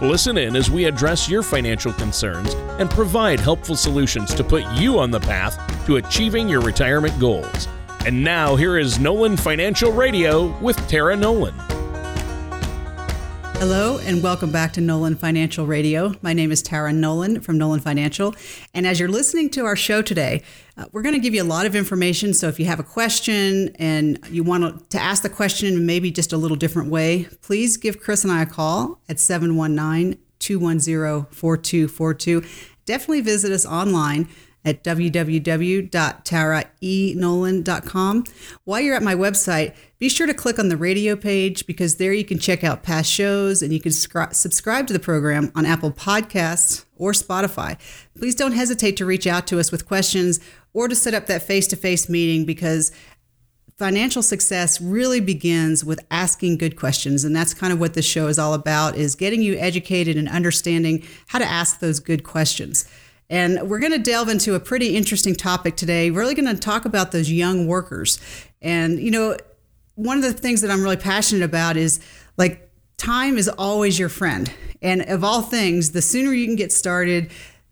Listen in as we address your financial concerns and provide helpful solutions to put you on the path to achieving your retirement goals. And now, here is Nolan Financial Radio with Tara Nolan. Hello, and welcome back to Nolan Financial Radio. My name is Tara Nolan from Nolan Financial. And as you're listening to our show today, uh, we're going to give you a lot of information. So if you have a question and you want to ask the question in maybe just a little different way, please give Chris and I a call at 719 210 4242. Definitely visit us online at www.taraenolan.com. While you're at my website, be sure to click on the radio page because there you can check out past shows and you can scri- subscribe to the program on Apple Podcasts or Spotify. Please don't hesitate to reach out to us with questions or to set up that face to face meeting because financial success really begins with asking good questions and that's kind of what this show is all about is getting you educated and understanding how to ask those good questions and we're going to delve into a pretty interesting topic today. We're really going to talk about those young workers. And, you know, one of the things that I'm really passionate about is like time is always your friend. And of all things, the sooner you can get started,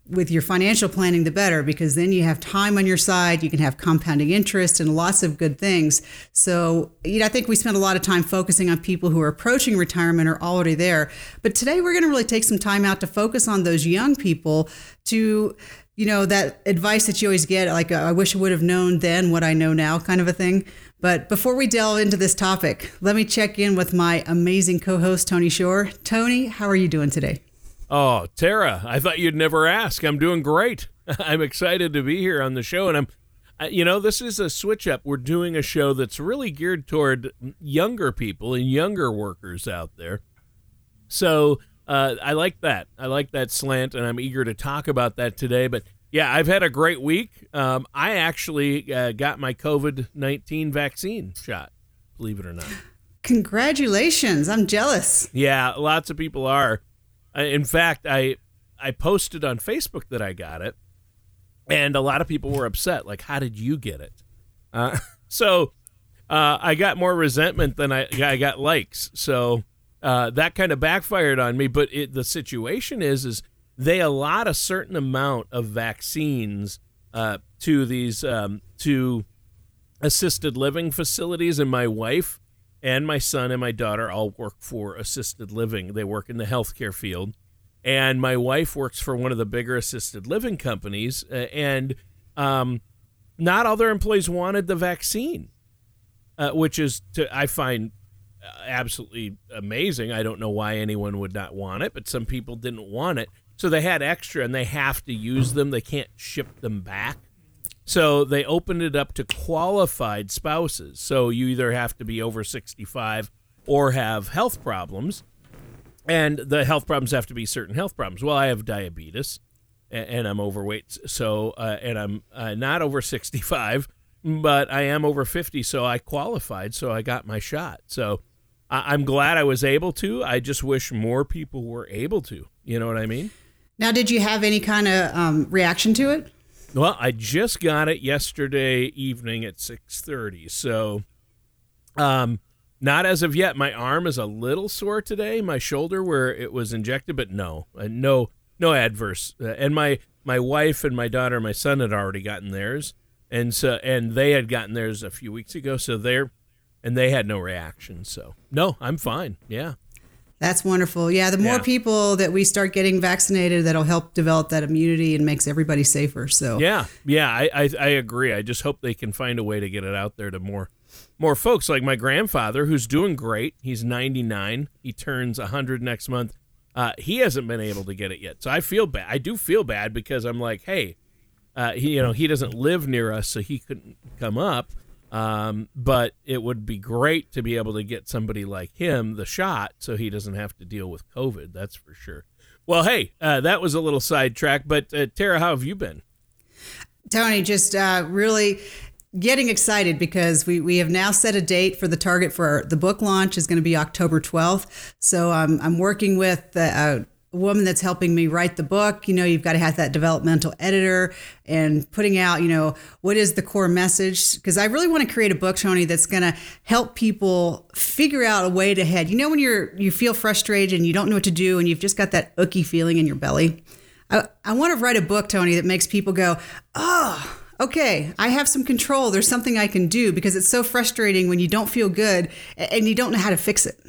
with your financial planning, the better, because then you have time on your side. You can have compounding interest and lots of good things. So, you know, I think we spend a lot of time focusing on people who are approaching retirement or already there. But today we're going to really take some time out to focus on those young people to, you know, that advice that you always get, like, I wish I would have known then what I know now kind of a thing. But before we delve into this topic, let me check in with my amazing co host, Tony Shore. Tony, how are you doing today? Oh, Tara, I thought you'd never ask. I'm doing great. I'm excited to be here on the show, and I'm, you know, this is a switch up. We're doing a show that's really geared toward younger people and younger workers out there. So uh, I like that. I like that slant, and I'm eager to talk about that today. But yeah, I've had a great week. Um, I actually uh, got my COVID 19 vaccine shot, believe it or not. Congratulations. I'm jealous. Yeah, lots of people are. In fact, I I posted on Facebook that I got it, and a lot of people were upset. Like, how did you get it? Uh, so uh, I got more resentment than I, I got likes. So uh, that kind of backfired on me. But it, the situation is, is they allot a certain amount of vaccines uh, to these um, to assisted living facilities, and my wife and my son and my daughter all work for assisted living. They work in the healthcare field. And my wife works for one of the bigger assisted living companies. Uh, and um, not all their employees wanted the vaccine, uh, which is, to, I find uh, absolutely amazing. I don't know why anyone would not want it, but some people didn't want it. So they had extra and they have to use them. They can't ship them back. So they opened it up to qualified spouses. So you either have to be over 65 or have health problems. And the health problems have to be certain health problems. Well, I have diabetes and, I'm overweight. So, uh, and I'm uh, not over 65, but I am over 50. So I qualified. So I got my shot. So I- I'm glad I was able to. I just wish more people were able to. You know what I mean? Now, did you have any kind of um, reaction to it? Well, I just got it yesterday evening at 6:30. So um not as of yet. My arm is a little sore today, my shoulder where it was injected, but no. Uh, no no adverse. Uh, and my my wife and my daughter and my son had already gotten theirs. And so and they had gotten theirs a few weeks ago, so they're and they had no reaction. So, no, I'm fine. Yeah. That's wonderful. Yeah, the more yeah. people that we start getting vaccinated, that'll help develop that immunity and makes everybody safer. So yeah, yeah, I, I, I agree. I just hope they can find a way to get it out there to more more folks. Like my grandfather, who's doing great. He's 99. He turns 100 next month. Uh, he hasn't been able to get it yet. So I feel bad. I do feel bad because I'm like, hey, uh, he, you know, he doesn't live near us, so he couldn't come up. Um, but it would be great to be able to get somebody like him the shot so he doesn't have to deal with COVID. That's for sure. Well, hey, uh, that was a little sidetrack, but uh, Tara, how have you been? Tony, just uh, really getting excited because we, we have now set a date for the target for the book launch is going to be October 12th. So um, I'm working with the, a woman that's helping me write the book. You know, you've got to have that developmental editor and putting out, you know, what is the core message? Because I really want to create a book, Tony, that's going to help people figure out a way to head. You know, when you're you feel frustrated and you don't know what to do and you've just got that icky feeling in your belly. I, I want to write a book, Tony, that makes people go, oh, okay, I have some control. There's something I can do because it's so frustrating when you don't feel good and you don't know how to fix it.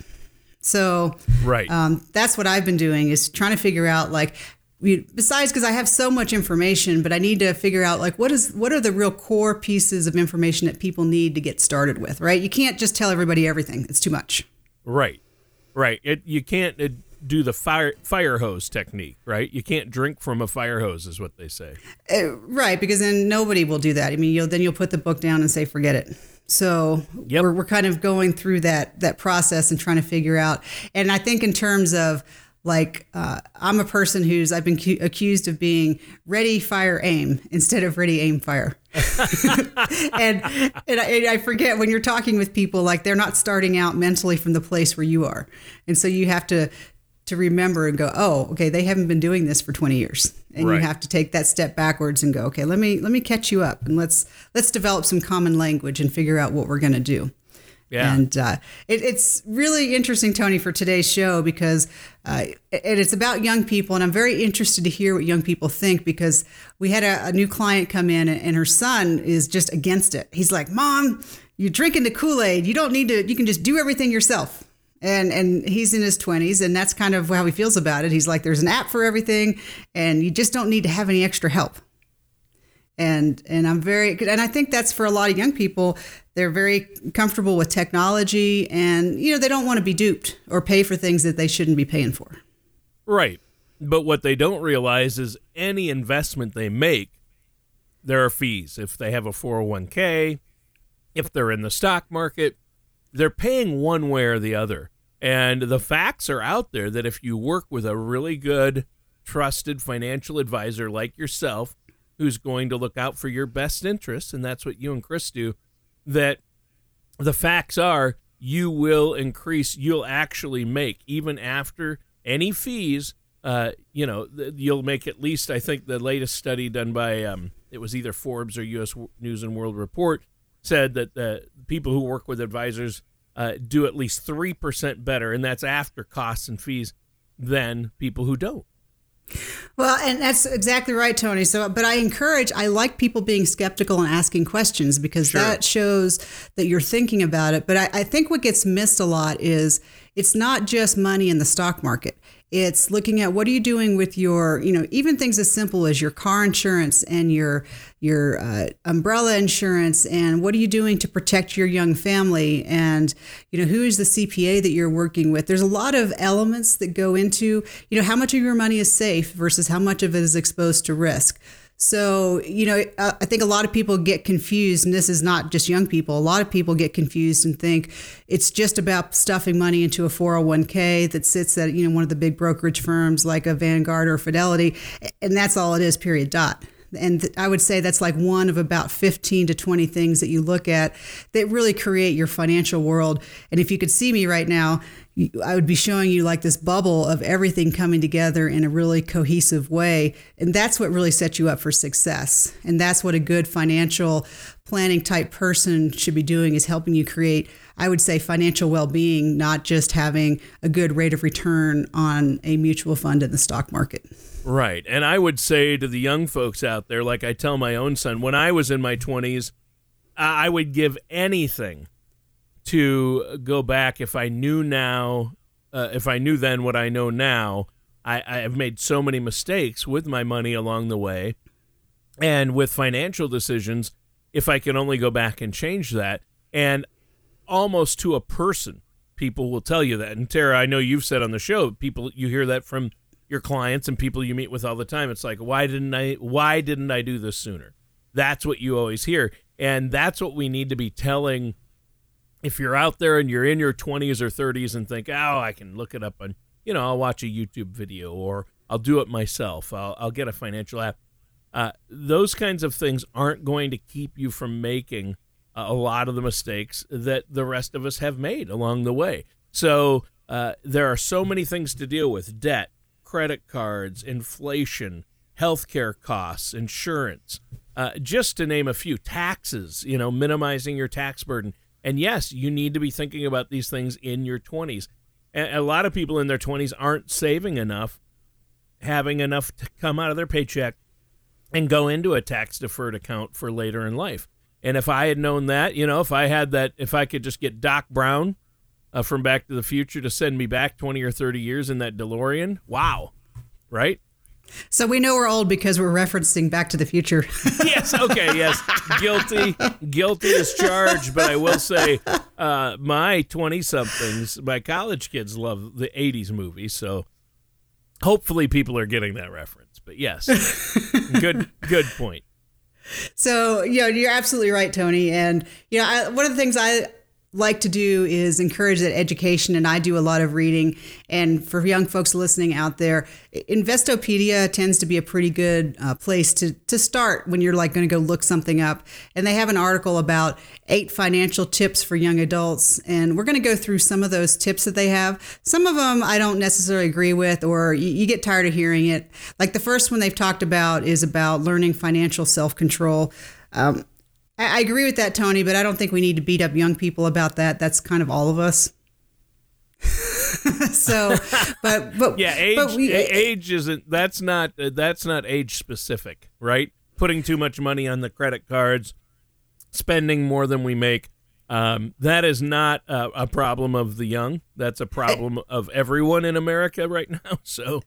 So, right, um, that's what I've been doing is trying to figure out like. Besides, because I have so much information, but I need to figure out like what is what are the real core pieces of information that people need to get started with, right? You can't just tell everybody everything; it's too much. Right, right. It, you can't. It, do the fire fire hose technique, right? You can't drink from a fire hose, is what they say. Uh, right, because then nobody will do that. I mean, you'll then you'll put the book down and say, forget it. So yep. we're we're kind of going through that that process and trying to figure out. And I think in terms of like uh, I'm a person who's I've been cu- accused of being ready, fire, aim instead of ready, aim, fire. and and I, and I, forget when you're talking with people like they're not starting out mentally from the place where you are, and so you have to to remember and go, oh, okay, they haven't been doing this for 20 years. And right. you have to take that step backwards and go, okay, let me let me catch you up and let's let's develop some common language and figure out what we're going to do. Yeah. And uh, it, it's really interesting, Tony, for today's show because uh, it, it's about young people. And I'm very interested to hear what young people think because we had a, a new client come in and, and her son is just against it. He's like, Mom, you're drinking the Kool Aid. You don't need to, you can just do everything yourself and and he's in his 20s and that's kind of how he feels about it. He's like there's an app for everything and you just don't need to have any extra help. And and i'm very and i think that's for a lot of young people. They're very comfortable with technology and you know they don't want to be duped or pay for things that they shouldn't be paying for. Right. But what they don't realize is any investment they make there are fees. If they have a 401k if they're in the stock market they're paying one way or the other. And the facts are out there that if you work with a really good, trusted financial advisor like yourself, who's going to look out for your best interests, and that's what you and Chris do, that the facts are you will increase, you'll actually make, even after any fees, uh, you know, you'll make at least, I think the latest study done by, um, it was either Forbes or U.S. News and World Report, said that the people who work with advisors uh, do at least 3% better, and that's after costs and fees, than people who don't. Well, and that's exactly right, Tony. So, but I encourage, I like people being skeptical and asking questions because sure. that shows that you're thinking about it. But I, I think what gets missed a lot is it's not just money in the stock market. It's looking at what are you doing with your, you know, even things as simple as your car insurance and your your uh, umbrella insurance, and what are you doing to protect your young family, and you know who is the CPA that you're working with. There's a lot of elements that go into, you know, how much of your money is safe versus how much of it is exposed to risk. So, you know, I think a lot of people get confused, and this is not just young people. A lot of people get confused and think it's just about stuffing money into a 401k that sits at, you know, one of the big brokerage firms like a Vanguard or Fidelity, and that's all it is, period, dot. And I would say that's like one of about 15 to 20 things that you look at that really create your financial world. And if you could see me right now, I would be showing you like this bubble of everything coming together in a really cohesive way. And that's what really sets you up for success. And that's what a good financial planning type person should be doing is helping you create, I would say, financial well being, not just having a good rate of return on a mutual fund in the stock market. Right. And I would say to the young folks out there, like I tell my own son, when I was in my 20s, I would give anything to go back if I knew now, uh, if I knew then what I know now. I, I have made so many mistakes with my money along the way and with financial decisions. If I can only go back and change that, and almost to a person, people will tell you that. And Tara, I know you've said on the show, people you hear that from your clients and people you meet with all the time. It's like, why didn't I? Why didn't I do this sooner? That's what you always hear, and that's what we need to be telling if you're out there and you're in your 20s or 30s and think, oh, I can look it up and, you know, I'll watch a YouTube video or I'll do it myself, I'll, I'll get a financial app. uh, those kinds of things aren't going to keep you from making a lot of the mistakes that the rest of us have made along the way. So uh, there are so many things to deal with debt, credit cards, inflation, healthcare costs, insurance, uh, just to name a few, taxes, you know, minimizing your tax burden. And yes, you need to be thinking about these things in your 20s. And a lot of people in their 20s aren't saving enough, having enough to come out of their paycheck and go into a tax deferred account for later in life. And if I had known that, you know, if I had that, if I could just get Doc Brown uh, from Back to the Future to send me back 20 or 30 years in that DeLorean, wow, right? So we know we're old because we're referencing Back to the Future. yes, okay, yes. Guilty. Guilty as charged, but I will say uh, my 20 somethings, my college kids love the 80s movies, so hopefully people are getting that reference. But yes, good good point. So, yeah, you're absolutely right, Tony. And, you know, I, one of the things I like to do is encourage that education and I do a lot of reading. And for young folks listening out there Investopedia tends to be a pretty good uh, place to to start when you're like going to go look something up. And they have an article about eight financial tips for young adults. And we're going to go through some of those tips that they have. Some of them I don't necessarily agree with or you, you get tired of hearing it. Like the first one they've talked about is about learning financial self-control. Um, I, I agree with that, Tony, but I don't think we need to beat up young people about that. That's kind of all of us. so, but but yeah, age but we, age isn't that's not that's not age specific, right? Putting too much money on the credit cards, spending more than we make. Um, that is not a, a, problem of the young. That's a problem of everyone in America right now. So,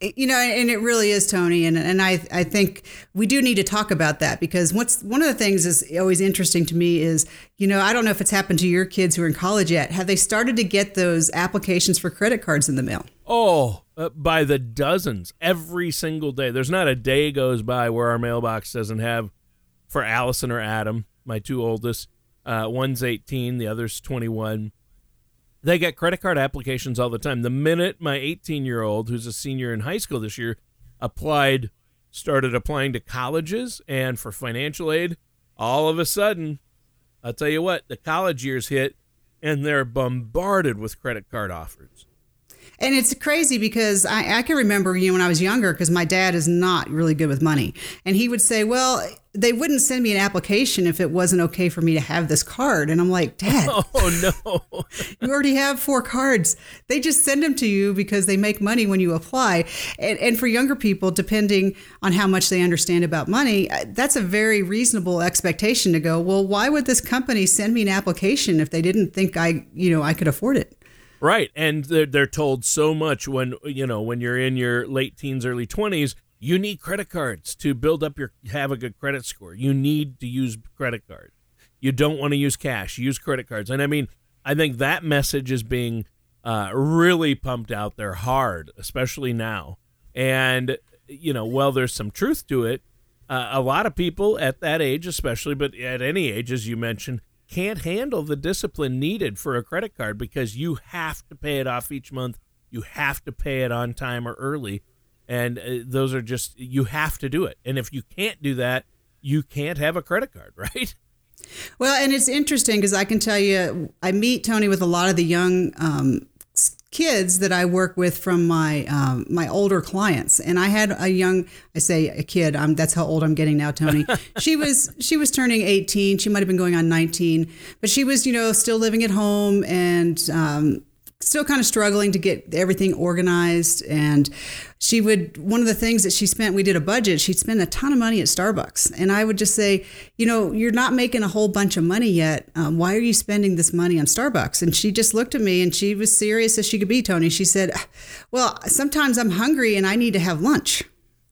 you know and it really is tony and, and I, I think we do need to talk about that because what's one of the things is always interesting to me is you know i don't know if it's happened to your kids who are in college yet. Have they started to get those applications for credit cards in the mail? Oh uh, by the dozens every single day. There's not a day goes by where our mailbox doesn't have for allison or adam my two oldest uh, one's 18 the other's 21 they get credit card applications all the time. The minute my 18 year old, who's a senior in high school this year, applied, started applying to colleges and for financial aid, all of a sudden, I'll tell you what, the college years hit and they're bombarded with credit card offers. And it's crazy because I, I can remember, you know, when I was younger, because my dad is not really good with money. And he would say, well, they wouldn't send me an application if it wasn't okay for me to have this card. And I'm like, Dad, oh no, you already have four cards. They just send them to you because they make money when you apply. And, and for younger people, depending on how much they understand about money, uh, that's a very reasonable expectation to go, well, why would this company send me an application if they didn't think I, you know, I could afford it? Right, and they're, they're told so much when you know when you're in your late teens, early twenties. You need credit cards to build up your have a good credit score. You need to use credit cards. You don't want to use cash. Use credit cards. And I mean, I think that message is being uh, really pumped out there hard, especially now. And you know, well, there's some truth to it. Uh, a lot of people at that age, especially, but at any age, as you mentioned, can't handle the discipline needed for a credit card because you have to pay it off each month. You have to pay it on time or early. And uh, those are just, you have to do it. And if you can't do that, you can't have a credit card, right? Well, and it's interesting because I can tell you, I meet Tony with a lot of the young um, kids that I work with from my um, my older clients, and I had a young I say a kid. I'm that's how old I'm getting now, Tony. she was she was turning 18. She might have been going on 19, but she was you know still living at home and um, still kind of struggling to get everything organized. And she would, one of the things that she spent, we did a budget, she'd spend a ton of money at Starbucks. And I would just say, you know, you're not making a whole bunch of money yet. Um, why are you spending this money on Starbucks? And she just looked at me and she was serious as she could be, Tony. She said, well, sometimes I'm hungry and I need to have lunch.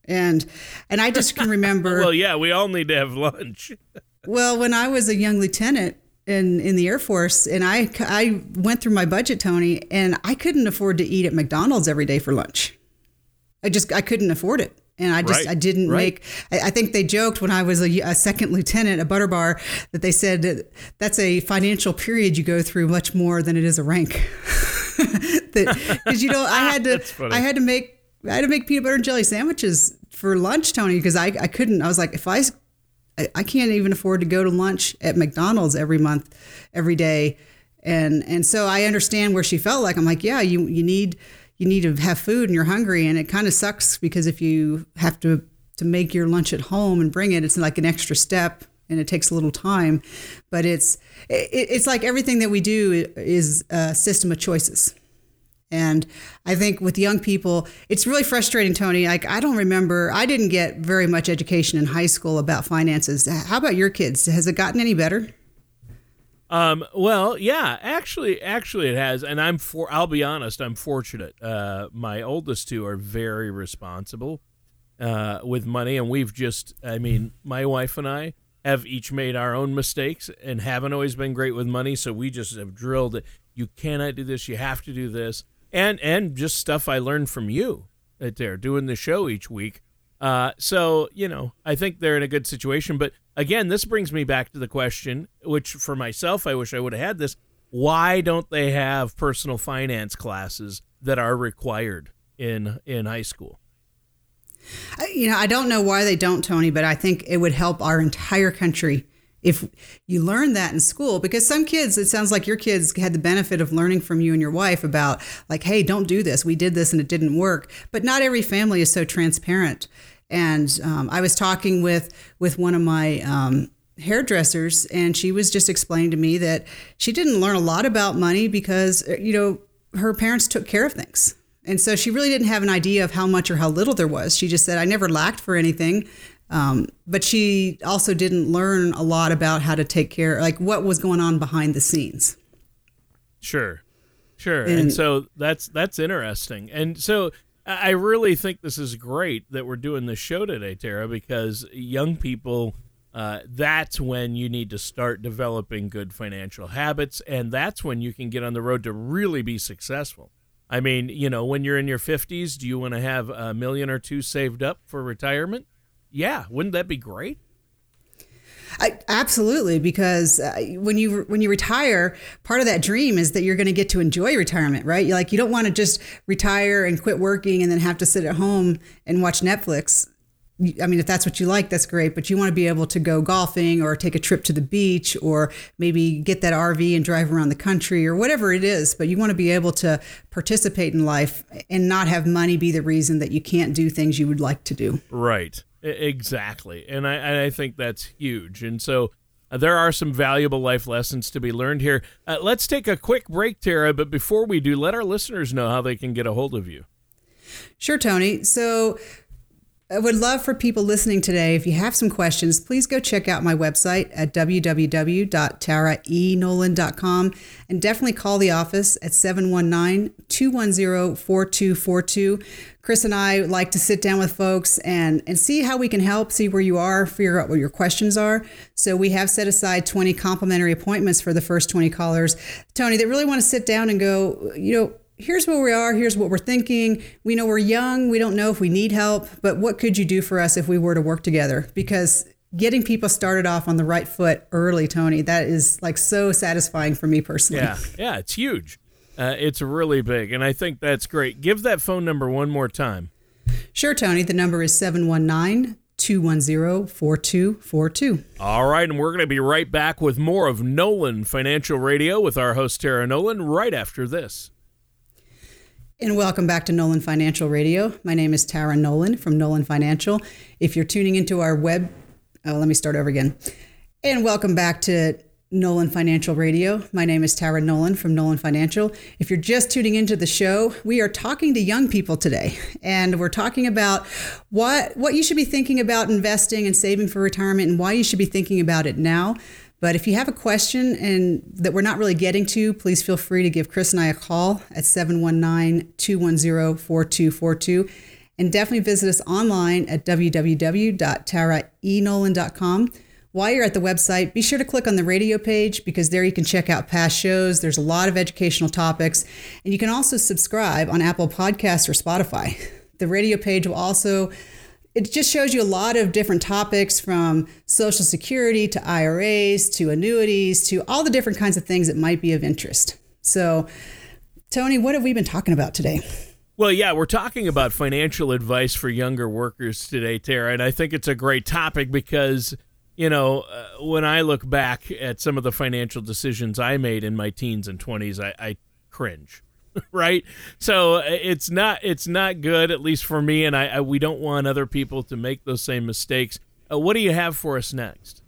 And and I just can remember. well, yeah, we all need to have lunch. well, when I was a young lieutenant, in in the Air Force, and I I went through my budget, Tony, and I couldn't afford to eat at McDonald's every day for lunch. I just I couldn't afford it. And I just right, I didn't right. make. I, I, think they joked when I was a, a, second lieutenant at Butter Bar that they said that that's a financial period you go through much more than it is a rank. Because you know I had to I had to make I had to make peanut butter and jelly sandwiches for lunch, Tony, because I, I couldn't. I was like, if I, I can't even afford to go to lunch at McDonald's every month, every day, and and so I understand where she felt like. I'm like, yeah, you you need you need to have food and you're hungry, and it kind of sucks because if you have to to make your lunch at home and bring it, it's like an extra step and it takes a little time, but it's it, it's like everything that we do is a system of choices. And I think with young people, it's really frustrating, Tony. Like I don't remember, I didn't get very much education in high school about finances. How about your kids? Has it gotten any better? Um, well, yeah, actually, actually it has. And I'm for, I'll be honest, I'm fortunate. Uh, my oldest two are very responsible, uh, with money. And we've just, I mean, my wife and I have each made our own mistakes and haven't always been great with money. So we just have drilled it. You cannot do this. You have to do this and and just stuff I learned from you that they're doing the show each week. Uh, so you know, I think they're in a good situation. But again, this brings me back to the question, which for myself, I wish I would have had this: Why don't they have personal finance classes that are required in in high school? You know, I don't know why they don't, Tony, but I think it would help our entire country if you learn that in school because some kids it sounds like your kids had the benefit of learning from you and your wife about like hey don't do this we did this and it didn't work but not every family is so transparent and um, i was talking with with one of my um, hairdressers and she was just explaining to me that she didn't learn a lot about money because uh, you know her parents took care of things and so she really didn't have an idea of how much or how little there was. She just said, I never lacked for anything. Um, but she also didn't learn a lot about how to take care, like what was going on behind the scenes. Sure, sure. And, and so that's that's interesting. And so I really think this is great that we're doing this show today, Tara, because young people. Uh, that's when you need to start developing good financial habits, and that's when you can get on the road to really be successful. I mean, you know, when you're in your 50s, do you want to have a million or two saved up for retirement? Yeah, wouldn't that be great? I, absolutely, because uh, when you when you retire, part of that dream is that you're going to get to enjoy retirement, right? You're like you don't want to just retire and quit working and then have to sit at home and watch Netflix. I mean, if that's what you like, that's great. But you want to be able to go golfing or take a trip to the beach or maybe get that RV and drive around the country or whatever it is. But you want to be able to participate in life and not have money be the reason that you can't do things you would like to do. Right. Exactly, and I and I think that's huge. And so uh, there are some valuable life lessons to be learned here. Uh, let's take a quick break, Tara. But before we do, let our listeners know how they can get a hold of you. Sure, Tony. So I would love for people listening today, if you have some questions, please go check out my website at www.taraenolan.com and definitely call the office at 719 210 4242. Chris and I like to sit down with folks and, and see how we can help, see where you are, figure out what your questions are. So we have set aside 20 complimentary appointments for the first 20 callers. Tony, that really want to sit down and go, you know, here's where we are, here's what we're thinking. We know we're young, we don't know if we need help, but what could you do for us if we were to work together? Because getting people started off on the right foot early, Tony, that is like so satisfying for me personally. Yeah, yeah, it's huge. Uh, it's really big, and I think that's great. Give that phone number one more time. Sure, Tony. The number is 719 210 4242. All right, and we're going to be right back with more of Nolan Financial Radio with our host, Tara Nolan, right after this. And welcome back to Nolan Financial Radio. My name is Tara Nolan from Nolan Financial. If you're tuning into our web, oh, let me start over again. And welcome back to Nolan Financial Radio. My name is Tara Nolan from Nolan Financial. If you're just tuning into the show, we are talking to young people today, and we're talking about what what you should be thinking about investing and saving for retirement, and why you should be thinking about it now. But if you have a question and that we're not really getting to, please feel free to give Chris and I a call at 719-210-4242. And definitely visit us online at www.taraenolan.com. While you're at the website, be sure to click on the radio page because there you can check out past shows. There's a lot of educational topics. And you can also subscribe on Apple Podcasts or Spotify. The radio page will also it just shows you a lot of different topics from Social Security to IRAs to annuities to all the different kinds of things that might be of interest. So, Tony, what have we been talking about today? Well, yeah, we're talking about financial advice for younger workers today, Tara, and I think it's a great topic because, you know, uh, when I look back at some of the financial decisions I made in my teens and 20s, I, I cringe. right so uh, it's not it's not good at least for me and I, I we don't want other people to make those same mistakes uh, what do you have for us next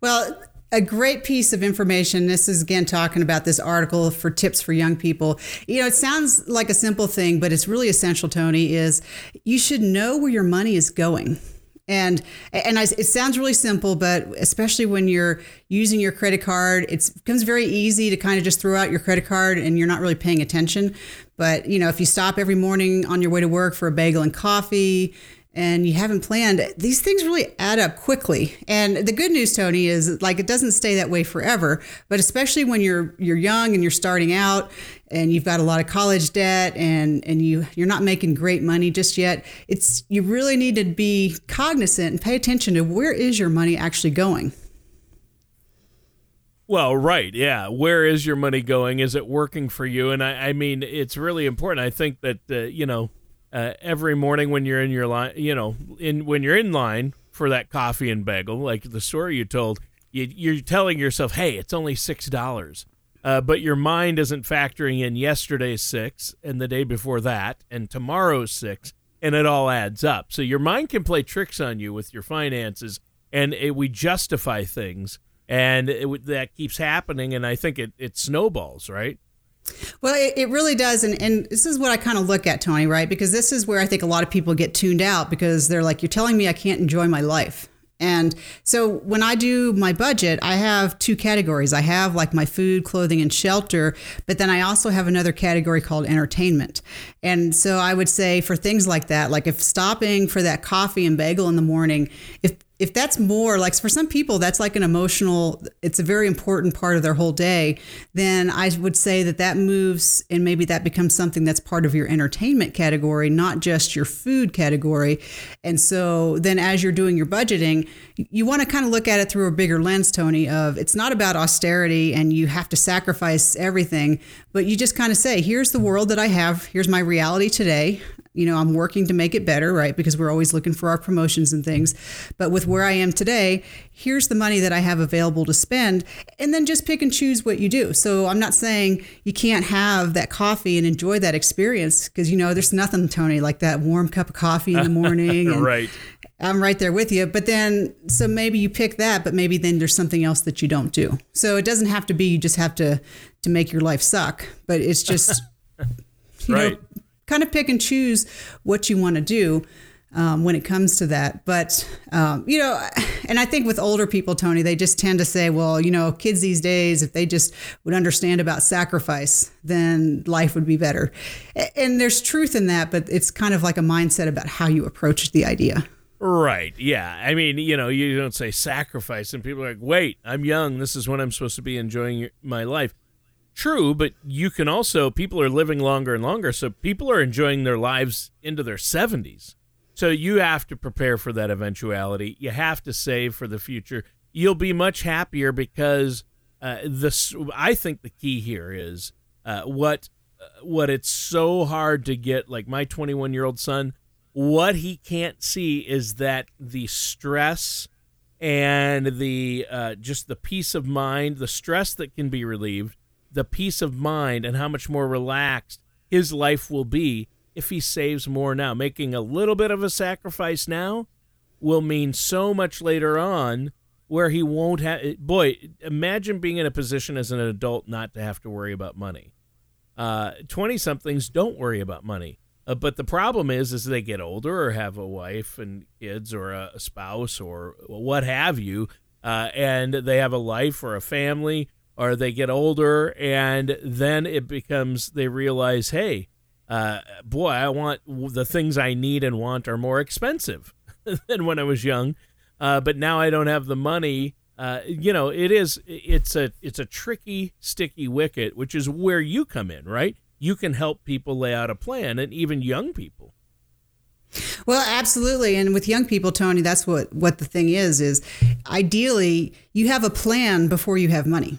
well a great piece of information. This is again talking about this article for tips for young people. You know, it sounds like a simple thing, but it's really essential, Tony, is you should know where your money is going. And and I, it sounds really simple, but especially when you're using your credit card, it becomes very easy to kind of just throw out your credit card and you're not really paying attention. But you know, if you stop every morning on your way to work for a bagel and coffee, and you haven't planned, these things really add up quickly. And the good news, Tony, is like it doesn't stay that way forever. But especially when you're you're young and you're starting out and you've got a lot of college debt and and you you're not making great money just yet, it's you really need to be cognizant and pay attention to where is your money actually going. Well, right, yeah. Where is your money going? Is it working for you? And I, I mean, it's really important. I think that uh, you know uh, every morning when you're in your line, you know, in when you're in line for that coffee and bagel, like the story you told, you, you're telling yourself, "Hey, it's only six dollars," uh, but your mind isn't factoring in yesterday's six and the day before that and tomorrow's six, and it all adds up. So your mind can play tricks on you with your finances, and it, we justify things, and it, that keeps happening, and I think it it snowballs, right? Well, it, it really does. And, and this is what I kind of look at, Tony, right? Because this is where I think a lot of people get tuned out because they're like, you're telling me I can't enjoy my life. And so when I do my budget, I have two categories. I have like my food, clothing, and shelter, but then I also have another category called entertainment. And so I would say for things like that, like if stopping for that coffee and bagel in the morning, if if that's more like for some people that's like an emotional it's a very important part of their whole day then i would say that that moves and maybe that becomes something that's part of your entertainment category not just your food category. And so then as you're doing your budgeting you want to kind of look at it through a bigger lens tony of it's not about austerity and you have to sacrifice everything but you just kind of say here's the world that i have. Here's my reality today you know, I'm working to make it better, right? Because we're always looking for our promotions and things. But with where I am today, here's the money that I have available to spend. And then just pick and choose what you do. So I'm not saying you can't have that coffee and enjoy that experience because, you know, there's nothing, Tony, like that warm cup of coffee in the morning. And right. I'm right there with you. But then, so maybe you pick that, but maybe then there's something else that you don't do. So it doesn't have to be you just have to to make your life suck, but it's just you right. know kind of pick and choose what you want to do um, when it comes to that. But, um, you know, and I think with older people, Tony, they just tend to say, well, you know, kids these days, if they just would understand about sacrifice, then life would be better. And there's truth in that, but it's kind of like a mindset about how you approach the idea. Right. Yeah. I mean, you know, you don't say sacrifice, and people are like, wait, I'm young. This is when I'm supposed to be enjoying my life. True, but you can also people are living longer and longer, so people are enjoying their lives into their 70s. So you have to prepare for that eventuality. You have to save for the future. You'll be much happier because uh, this. I think the key here is uh, what uh, what it's so hard to get. Like my 21 year old son, what he can't see is that the stress and the uh, just the peace of mind, the stress that can be relieved the peace of mind and how much more relaxed his life will be if he saves more now. Making a little bit of a sacrifice now will mean so much later on where he won't have. Boy, imagine being in a position as an adult not to have to worry about money. Twenty uh, somethings don't worry about money. Uh, but the problem is, as they get older or have a wife and kids or a spouse or what have you, uh, and they have a life or a family, or they get older and then it becomes they realize hey uh, boy i want the things i need and want are more expensive than when i was young. Uh, but now i don't have the money. Uh, you know it is it's a it's a tricky sticky wicket which is where you come in right? You can help people lay out a plan and even young people. Well, absolutely. And with young people, Tony, that's what, what the thing is, is ideally you have a plan before you have money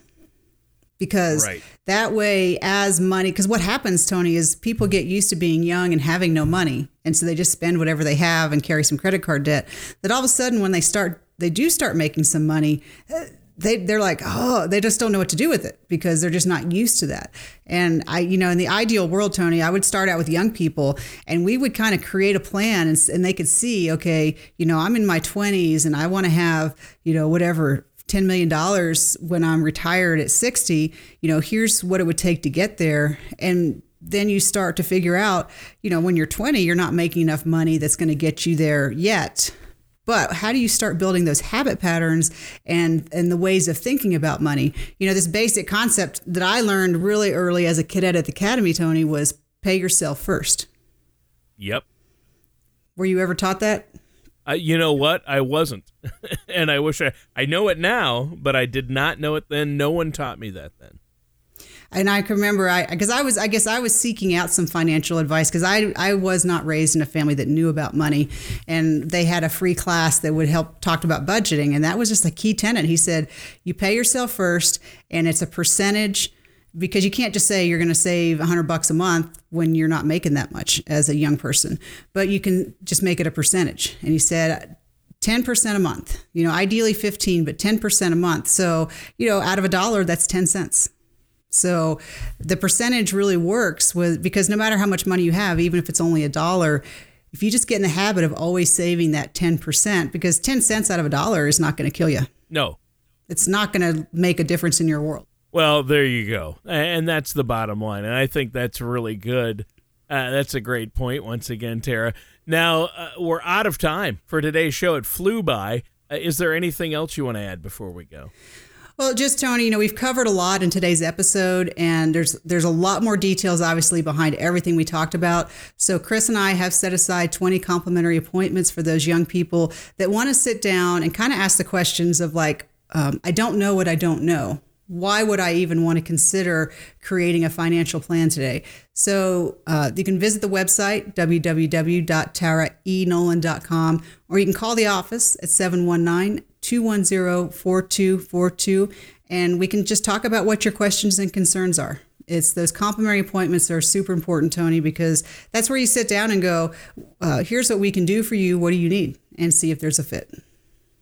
because Right. that way as money because what happens tony is people get used to being young and having no money. And so they just spend whatever they have and carry some credit card debt. That all of a sudden when they start they do start making some money uh, they, they're like oh they just don't know what to do with it because they're just not used to that. And i you know in the ideal world tony i would start out with young people and we would kind of create a plan and, and they could see okay you know i'm in my 20s and i want to have you know whatever $10 million when I'm retired at 60, you know, here's what it would take to get there. And then you start to figure out, you know, when you're 20, you're not making enough money that's going to get you there yet. But how do you start building those habit patterns and and the ways of thinking about money? You know, this basic concept that I learned really early as a cadet at the academy, Tony, was pay yourself first. Yep. Were you ever taught that? Uh, you know what? I wasn't, and I wish I I know it now, but I did not know it then. No one taught me that then. and I can remember I because I was I guess I was seeking out some financial advice because I I was not raised in a family that knew about money, and they had a free class that would help talked about budgeting, and that was just a key tenet. He said you pay yourself first, and it's a percentage because you can't just say you're going to save 100 bucks a month when you're not making that much as a young person, but you can just make it a percentage. And he said 10% a month, you know, ideally 15, but 10% a month. So, you know, out of a dollar, that's 10 cents. So the percentage really works with because no matter how much money you have, even if it's only a dollar, if you just get in the habit of always saving that 10%, because 10 cents out of a dollar is not going to kill you. No. It's not going to make a difference in your world. Well, there you go, and that's the bottom line, and I think that's really good. Uh, that's a great point once again, Tara. Now uh, we're out of time for today's show. It flew by. Uh, is there anything else you want to add before we go? Well, just Tony, you know, we've covered a lot in today's episode and there's there's a lot more details obviously behind everything we talked about. So Chris and I have set aside 20 complimentary appointments for those young people that want to sit down and kind of ask the questions of like, um, I don't know what I don't know. Why would I even want to consider creating a financial plan today? So uh, you can visit the website, www.taraenolan.com, or you can call the office at 719 210 4242, and we can just talk about what your questions and concerns are. It's those complimentary appointments that are super important, Tony, because that's where you sit down and go, uh, here's what we can do for you. What do you need? And see if there's a fit.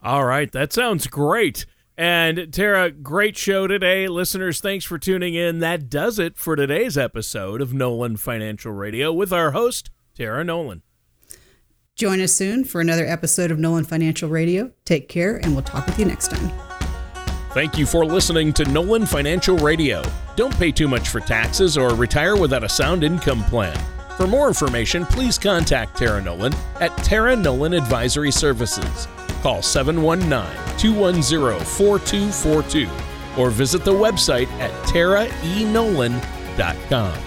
All right, that sounds great. And Tara, great show today. Listeners, thanks for tuning in. That does it for today's episode of Nolan Financial Radio with our host, Tara Nolan. Join us soon for another episode of Nolan Financial Radio. Take care, and we'll talk with you next time. Thank you for listening to Nolan Financial Radio. Don't pay too much for taxes or retire without a sound income plan. For more information, please contact Tara Nolan at Tara Nolan Advisory Services. Call 719 210 4242 or visit the website at taraenolan.com.